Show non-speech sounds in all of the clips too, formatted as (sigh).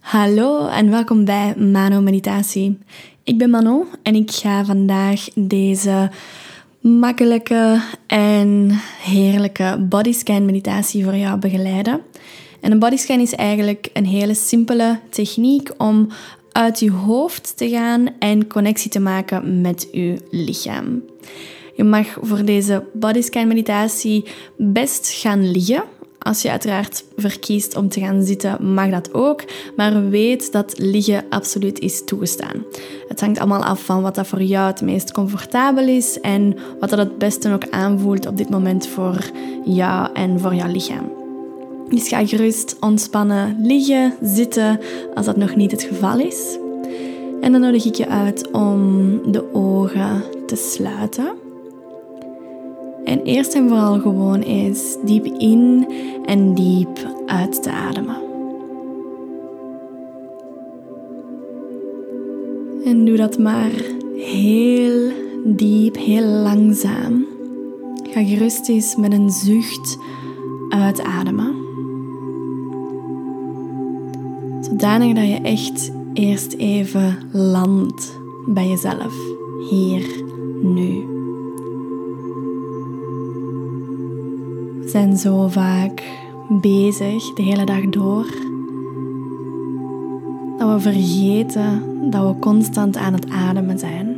Hallo en welkom bij Mano Meditatie. Ik ben Manon en ik ga vandaag deze makkelijke en heerlijke bodyscan meditatie voor jou begeleiden. En een bodyscan is eigenlijk een hele simpele techniek om uit je hoofd te gaan en connectie te maken met je lichaam. Je mag voor deze bodyscan meditatie best gaan liggen als je uiteraard verkiest om te gaan zitten, mag dat ook. Maar weet dat liggen absoluut is toegestaan. Het hangt allemaal af van wat dat voor jou het meest comfortabel is en wat dat het beste ook aanvoelt op dit moment voor jou en voor jouw lichaam. Dus ga gerust ontspannen liggen, zitten als dat nog niet het geval is. En dan nodig ik je uit om de ogen te sluiten. En eerst en vooral gewoon eens diep in en diep uit te ademen. En doe dat maar heel diep, heel langzaam. Ga gerust eens met een zucht uitademen. Zodanig dat je echt eerst even landt bij jezelf, hier, nu. Zijn zo vaak bezig de hele dag door dat we vergeten dat we constant aan het ademen zijn.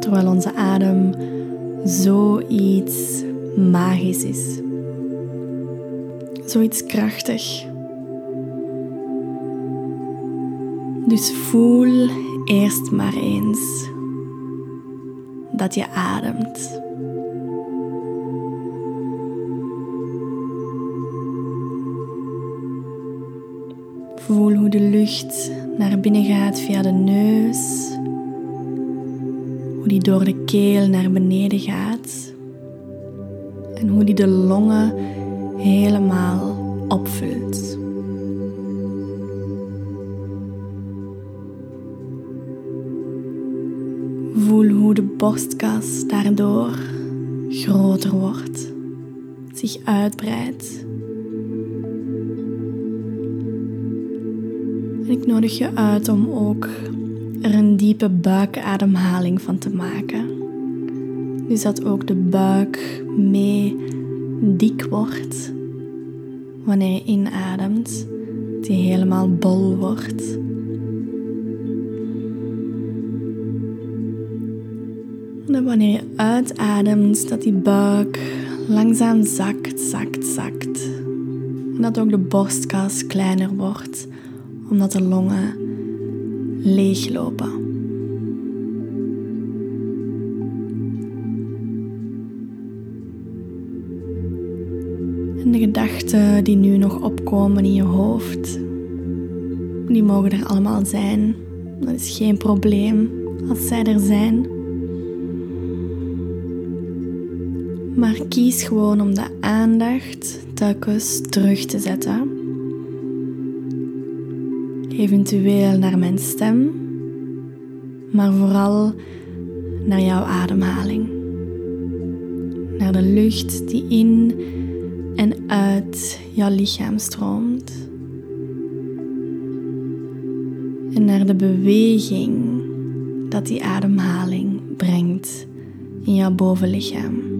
Terwijl onze adem zoiets magisch is. Zoiets krachtig. Dus voel eerst maar eens dat je ademt. De lucht naar binnen gaat via de neus. Hoe die door de keel naar beneden gaat. En hoe die de longen helemaal opvult. Voel hoe de borstkas daardoor groter wordt, zich uitbreidt ik nodig je uit om ook er een diepe buikademhaling van te maken. Dus dat ook de buik mee dik wordt wanneer je inademt, die helemaal bol wordt. En wanneer je uitademt, dat die buik langzaam zakt, zakt, zakt. En dat ook de borstkas kleiner wordt omdat de longen leeglopen. En de gedachten die nu nog opkomen in je hoofd, die mogen er allemaal zijn. Dat is geen probleem als zij er zijn. Maar kies gewoon om de aandacht telkens terug te zetten eventueel naar mijn stem, maar vooral naar jouw ademhaling. Naar de lucht die in en uit jouw lichaam stroomt. En naar de beweging dat die ademhaling brengt in jouw bovenlichaam.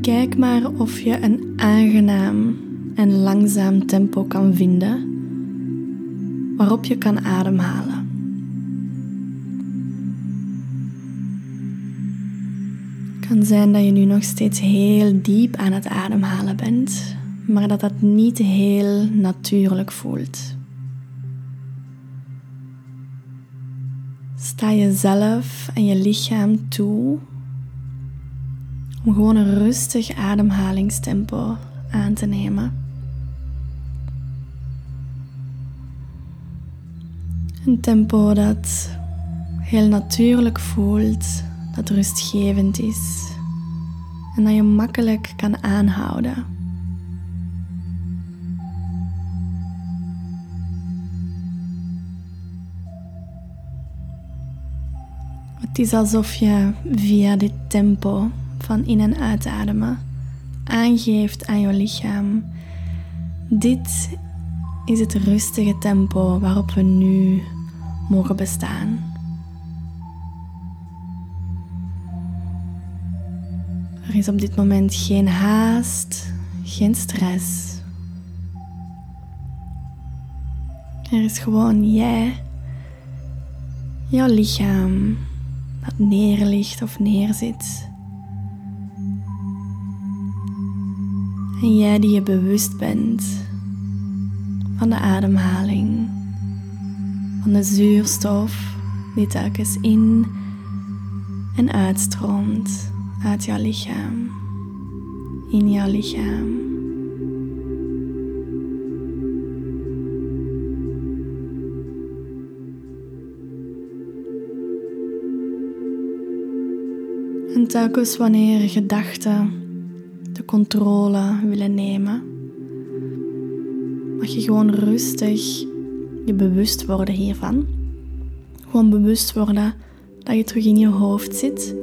Kijk maar of je een aangenaam en langzaam tempo kan vinden waarop je kan ademhalen. Het kan zijn dat je nu nog steeds heel diep aan het ademhalen bent, maar dat dat niet heel natuurlijk voelt. Sta jezelf en je lichaam toe om gewoon een rustig ademhalingstempo aan te nemen. Een tempo dat heel natuurlijk voelt, dat rustgevend is en dat je makkelijk kan aanhouden. Het is alsof je via dit tempo van in- en uitademen aangeeft aan je lichaam: dit is het rustige tempo waarop we nu mogen bestaan. Er is op dit moment geen haast, geen stress. Er is gewoon jij, jouw lichaam dat neerligt of neerzit. En jij die je bewust bent van de ademhaling, van de zuurstof die telkens in en uitstroomt uit jouw lichaam, in jouw lichaam. En telkens wanneer gedachten de controle willen nemen, mag je gewoon rustig je bewust worden hiervan. Gewoon bewust worden dat je terug in je hoofd zit.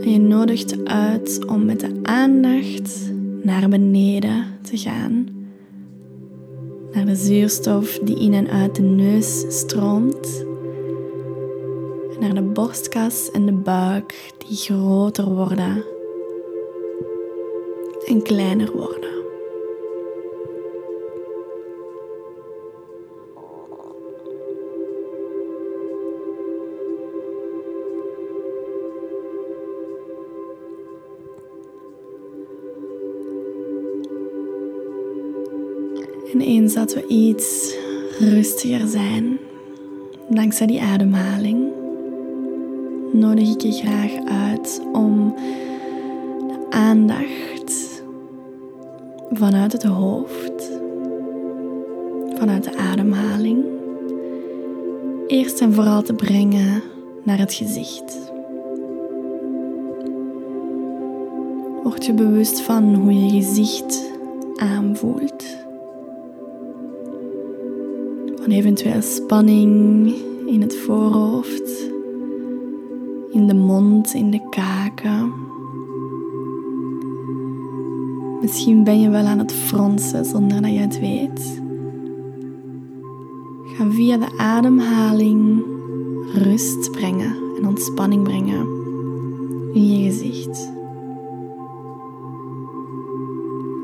En je nodigt uit om met de aandacht naar beneden te gaan. Naar de zuurstof die in en uit de neus stroomt naar de borstkas en de buik die groter worden en kleiner worden. En eens dat we iets rustiger zijn, dankzij die ademhaling, nodig ik je graag uit om de aandacht vanuit het hoofd, vanuit de ademhaling, eerst en vooral te brengen naar het gezicht. Word je bewust van hoe je gezicht aanvoelt. Van eventueel spanning in het voorhoofd in de mond, in de kaken. Misschien ben je wel aan het fronsen zonder dat je het weet. Ga via de ademhaling rust brengen en ontspanning brengen in je gezicht.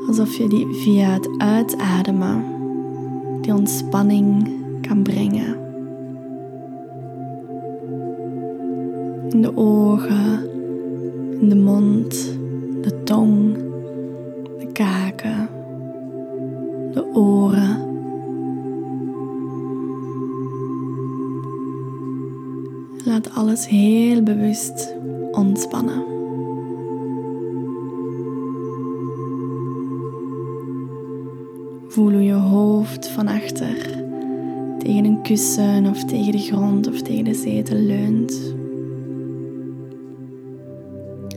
Alsof je die via het uitademen die ontspanning kan brengen. in de ogen, in de mond, de tong, kaken, de oren. Laat alles heel bewust ontspannen. Voel hoe je hoofd van achter tegen een kussen of tegen de grond of tegen de zetel leunt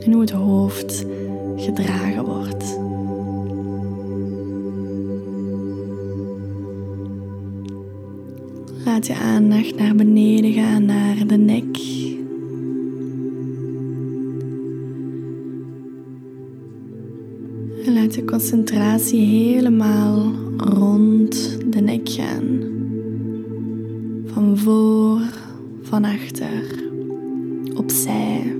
en hoe het hoofd gedragen wordt. Laat je aandacht naar beneden gaan, naar de nek. En laat je concentratie helemaal rond de nek gaan. Van voor, van achter, opzij.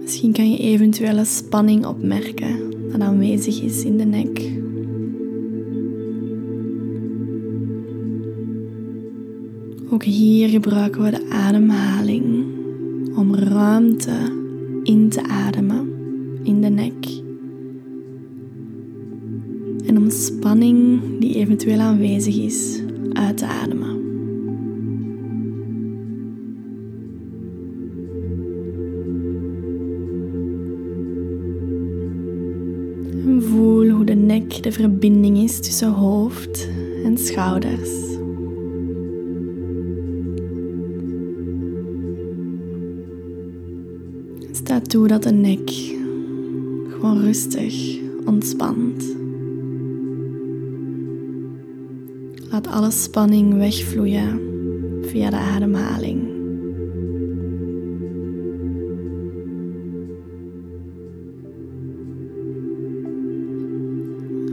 Misschien kan je eventuele spanning opmerken dat aanwezig is in de nek. Ook hier gebruiken we de ademhaling om ruimte in te ademen in de nek. En om spanning die eventueel aanwezig is uit te ademen. voel hoe de nek de verbinding is tussen hoofd en schouders. Sta toe dat de nek gewoon rustig ontspant. Laat alle spanning wegvloeien via de ademhaling.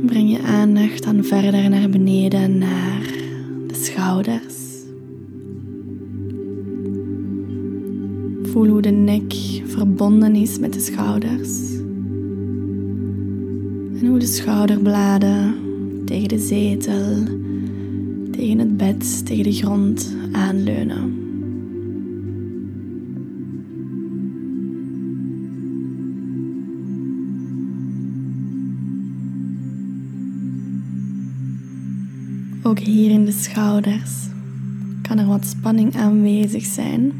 Breng je aandacht dan verder naar beneden naar de schouders. Verbonden is met de schouders. En hoe de schouderbladen tegen de zetel, tegen het bed, tegen de grond aanleunen. Ook hier in de schouders kan er wat spanning aanwezig zijn,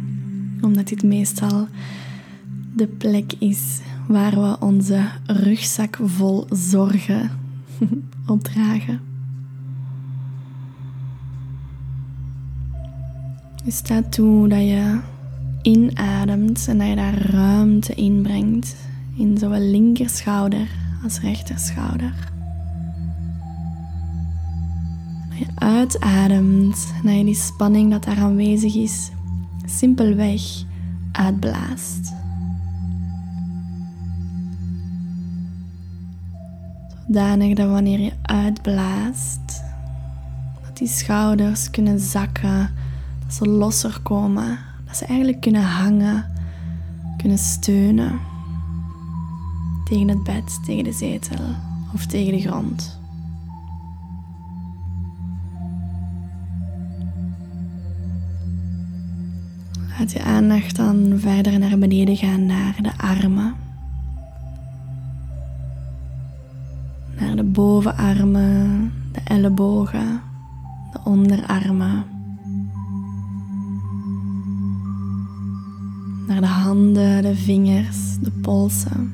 omdat dit meestal de plek is waar we onze rugzak vol zorgen (laughs) opdragen. Je staat toe dat je inademt en dat je daar ruimte inbrengt in zowel linkerschouder als rechterschouder. Dat je uitademt en dat je die spanning dat daar aanwezig is simpelweg uitblaast. Zodanig dat wanneer je uitblaast, dat die schouders kunnen zakken, dat ze losser komen, dat ze eigenlijk kunnen hangen, kunnen steunen tegen het bed, tegen de zetel of tegen de grond. Laat je aandacht dan verder naar beneden gaan naar de armen. Bovenarmen, de ellebogen, de onderarmen. Naar de handen, de vingers, de polsen.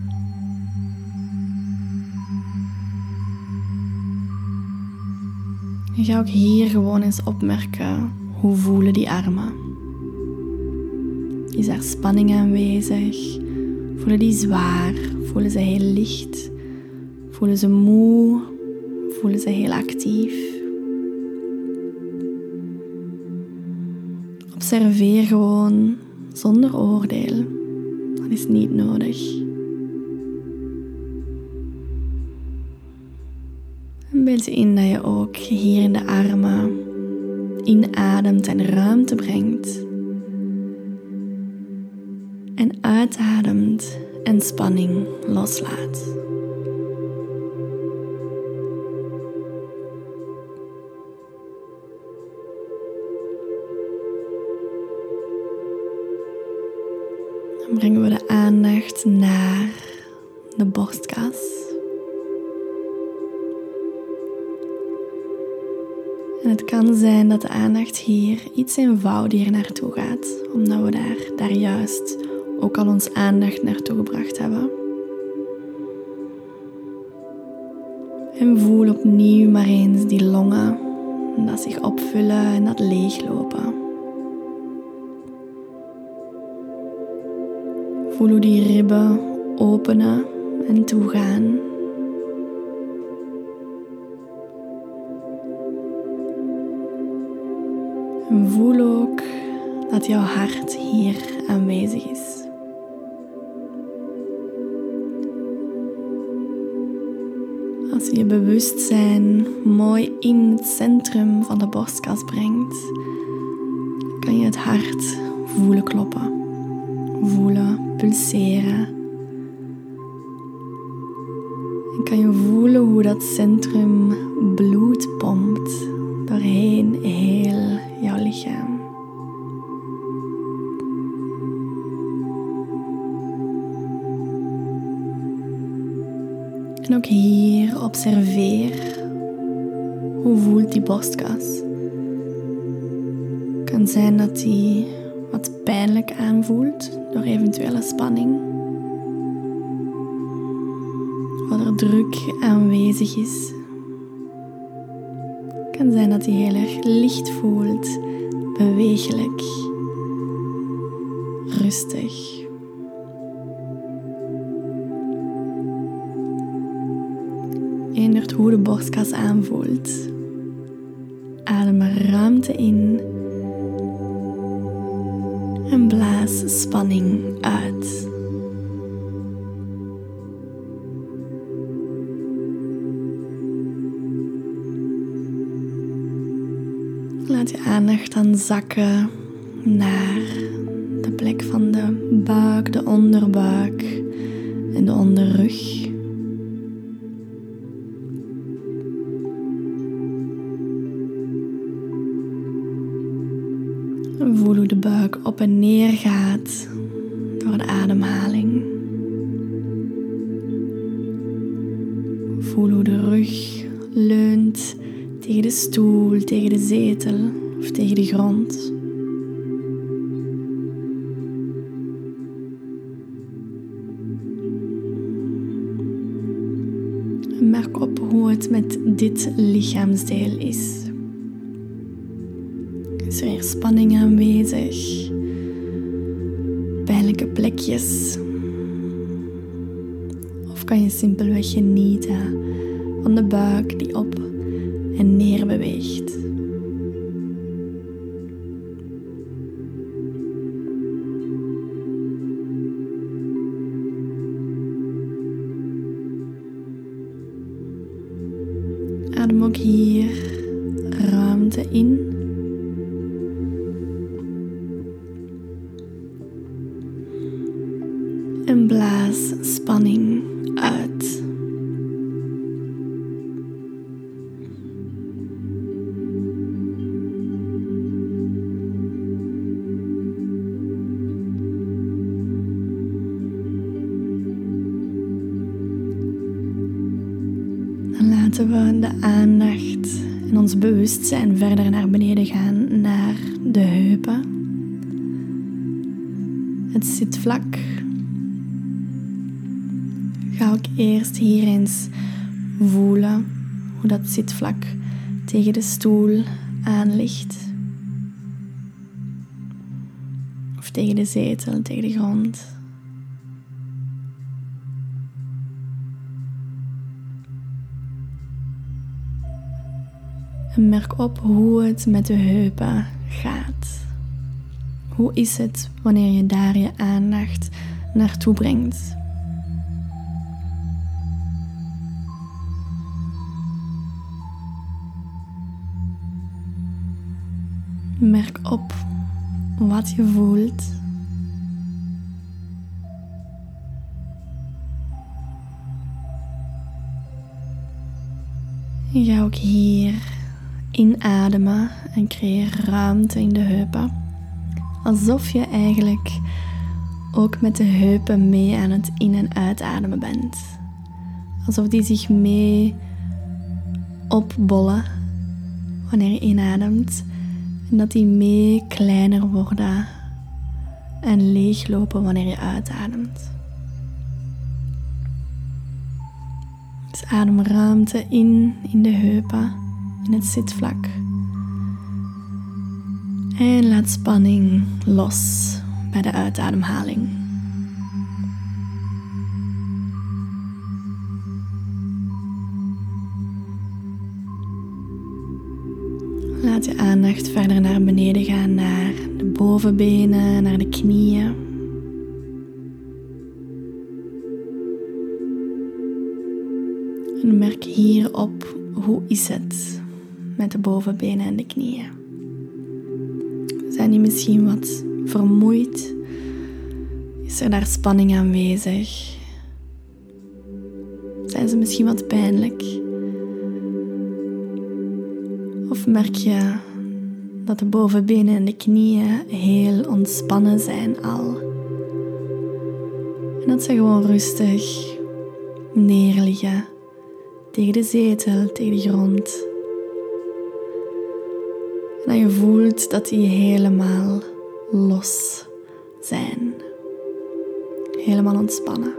En ga ook hier gewoon eens opmerken hoe voelen die armen. Is er spanning aanwezig? Voelen die zwaar? Voelen ze heel licht? Voelen ze moe? Voelen ze heel actief? Observeer gewoon zonder oordeel. Dat is niet nodig. En beeld je in dat je ook hier in de armen inademt en ruimte brengt. En uitademt en spanning loslaat. Brengen we de aandacht naar de borstkas. En het kan zijn dat de aandacht hier iets eenvoudiger naartoe gaat, omdat we daar, daar juist ook al ons aandacht naartoe gebracht hebben. En voel opnieuw maar eens die longen, dat zich opvullen en dat leeglopen. Voel hoe die ribben openen en toegaan. En voel ook dat jouw hart hier aanwezig is. Als je je bewustzijn mooi in het centrum van de borstkas brengt, kan je het hart voelen kloppen, voelen pulseren. En kan je voelen hoe dat centrum bloed pompt doorheen heel jouw lichaam. En ook hier observeer hoe voelt die borstkas. Het kan zijn dat die pijnlijk aanvoelt door eventuele spanning. Wat er druk aanwezig is. Kan zijn dat die heel erg licht voelt, bewegelijk, rustig. Eendert hoe de borstkas aanvoelt. Adem ruimte in En blaas spanning uit. Laat je aandacht dan zakken naar de plek van de buik, de onderbuik en de onderrug. Hoe de buik op en neer gaat door de ademhaling. Voel hoe de rug leunt tegen de stoel, tegen de zetel of tegen de grond. Merk op hoe het met dit lichaamsdeel is. Adem ook hier ruimte in. En Zitvlak. Ga ook eerst hier eens voelen hoe dat zitvlak tegen de stoel aan ligt. Of tegen de zetel, tegen de grond. En merk op hoe het met de heupen gaat. Hoe is het wanneer je daar je aandacht naartoe brengt? Merk op wat je voelt. Ga ook hier inademen en creëer ruimte in de heupen. Alsof je eigenlijk ook met de heupen mee aan het in- en uitademen bent. Alsof die zich mee opbollen wanneer je inademt. En dat die mee kleiner worden en leeglopen wanneer je uitademt. Dus adem ruimte in in de heupen, in het zitvlak. En laat spanning los bij de uitademhaling. Laat je aandacht verder naar beneden gaan, naar de bovenbenen, naar de knieën. En merk hier op hoe is het met de bovenbenen en de knieën. Die misschien wat vermoeid? Is er daar spanning aanwezig? Zijn ze misschien wat pijnlijk? Of merk je dat de bovenbenen en de knieën heel ontspannen zijn al? En dat ze gewoon rustig neerliggen tegen de zetel, tegen de grond. En dat je voelt dat die helemaal los zijn. Helemaal ontspannen.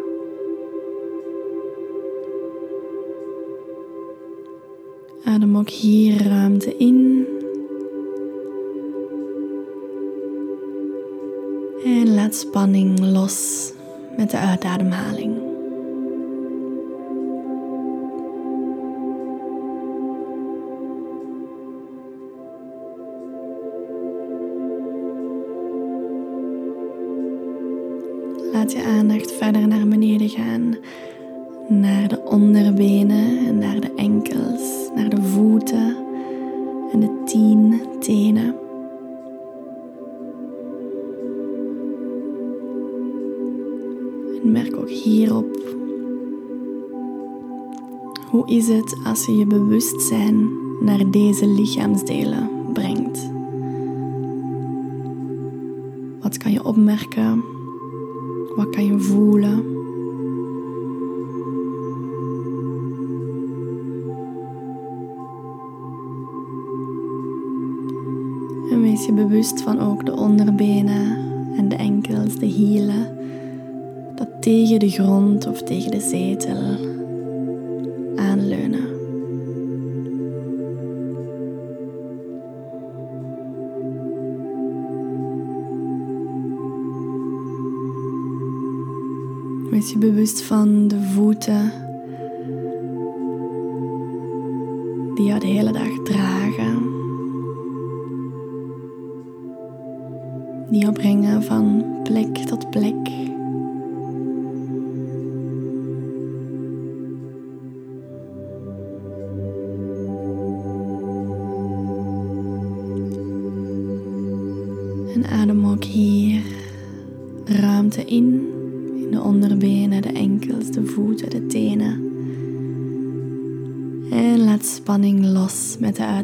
Adem ook hier ruimte in. En laat spanning los met de uitademhaling. Als je je bewustzijn naar deze lichaamsdelen brengt? Wat kan je opmerken? Wat kan je voelen? En wees je bewust van ook de onderbenen en de enkels, de hielen, dat tegen de grond of tegen de zetel je bewust van de voeten die jou de hele dag dragen. Die jou brengen van plek tot plek.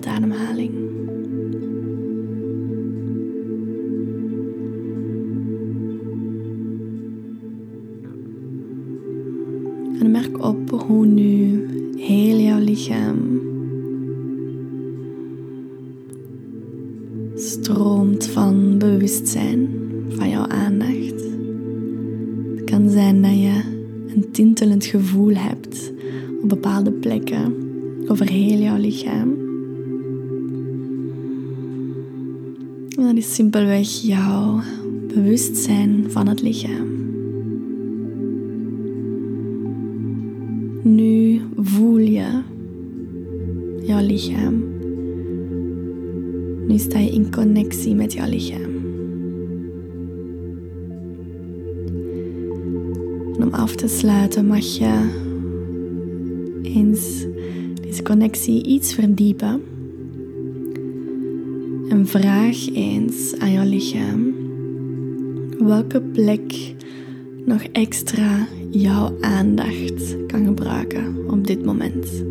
Uitademhaling. En merk op hoe nu heel jouw lichaam stroomt van bewustzijn, van jouw aandacht kan zijn dat je een tintelend gevoel hebt op bepaalde plekken over heel jouw lichaam. Dat is simpelweg jouw bewustzijn van het lichaam. Nu voel je jouw lichaam. Nu sta je in connectie met jouw lichaam. om af te sluiten mag je eens deze connectie iets verdiepen. Vraag eens aan jouw lichaam welke plek nog extra jouw aandacht kan gebruiken op dit moment.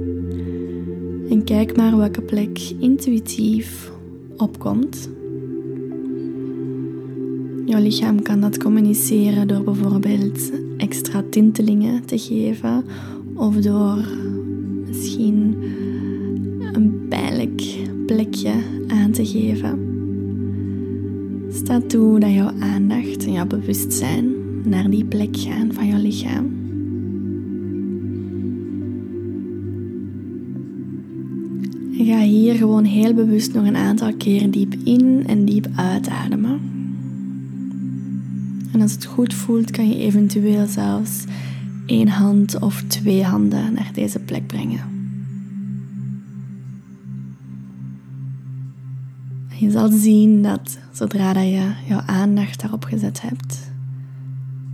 En kijk maar welke plek intuïtief opkomt. Jouw lichaam kan dat communiceren door bijvoorbeeld extra tintelingen te geven of door misschien een pijnlijk plekje te geven. Sta toe dat jouw aandacht en jouw bewustzijn naar die plek gaan van jouw lichaam. En ga hier gewoon heel bewust nog een aantal keren diep in en diep uitademen. En als het goed voelt, kan je eventueel zelfs één hand of twee handen naar deze plek brengen. Je zal zien dat zodra dat je jouw aandacht daarop gezet hebt,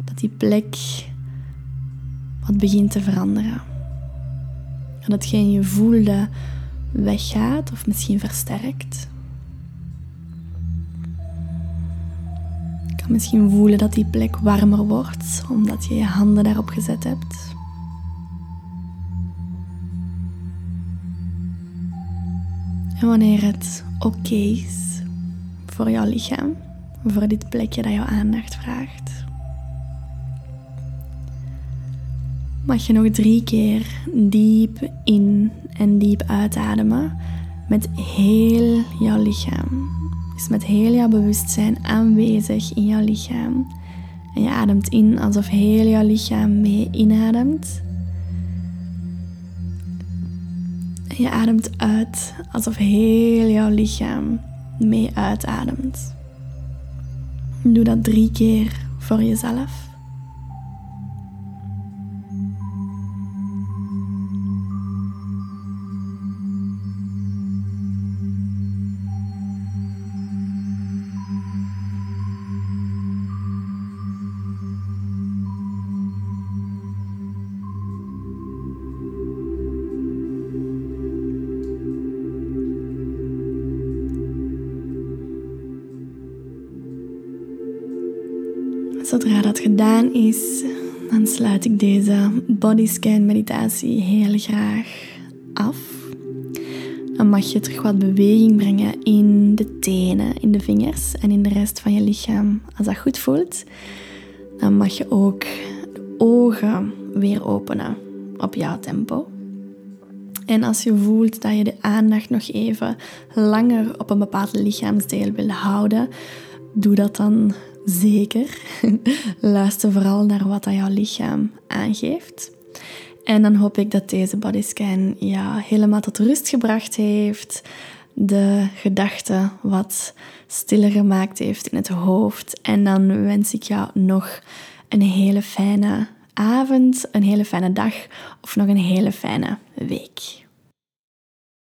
dat die plek wat begint te veranderen. En hetgeen je voelde weggaat of misschien versterkt. kan misschien voelen dat die plek warmer wordt omdat je je handen daarop gezet hebt. En wanneer het oké is voor jouw lichaam, voor dit plekje dat jouw aandacht vraagt, mag je nog drie keer diep in en diep uitademen met heel jouw lichaam is met heel jouw bewustzijn aanwezig in jouw lichaam. En je ademt in alsof heel jouw lichaam mee inademt. Je ademt uit alsof heel jouw lichaam mee uitademt. Doe dat drie keer voor jezelf. Gedaan is, dan sluit ik deze bodyscan meditatie heel graag af. Dan mag je terug wat beweging brengen in de tenen, in de vingers en in de rest van je lichaam. Als dat goed voelt, dan mag je ook de ogen weer openen op jouw tempo. En als je voelt dat je de aandacht nog even langer op een bepaald lichaamsdeel wil houden, doe dat dan zeker. (laughs) Luister vooral naar wat dat jouw lichaam aangeeft. En dan hoop ik dat deze bodyscan ja, helemaal tot rust gebracht heeft. De gedachten wat stiller gemaakt heeft in het hoofd. En dan wens ik jou nog een hele fijne avond, een hele fijne dag of nog een hele fijne week.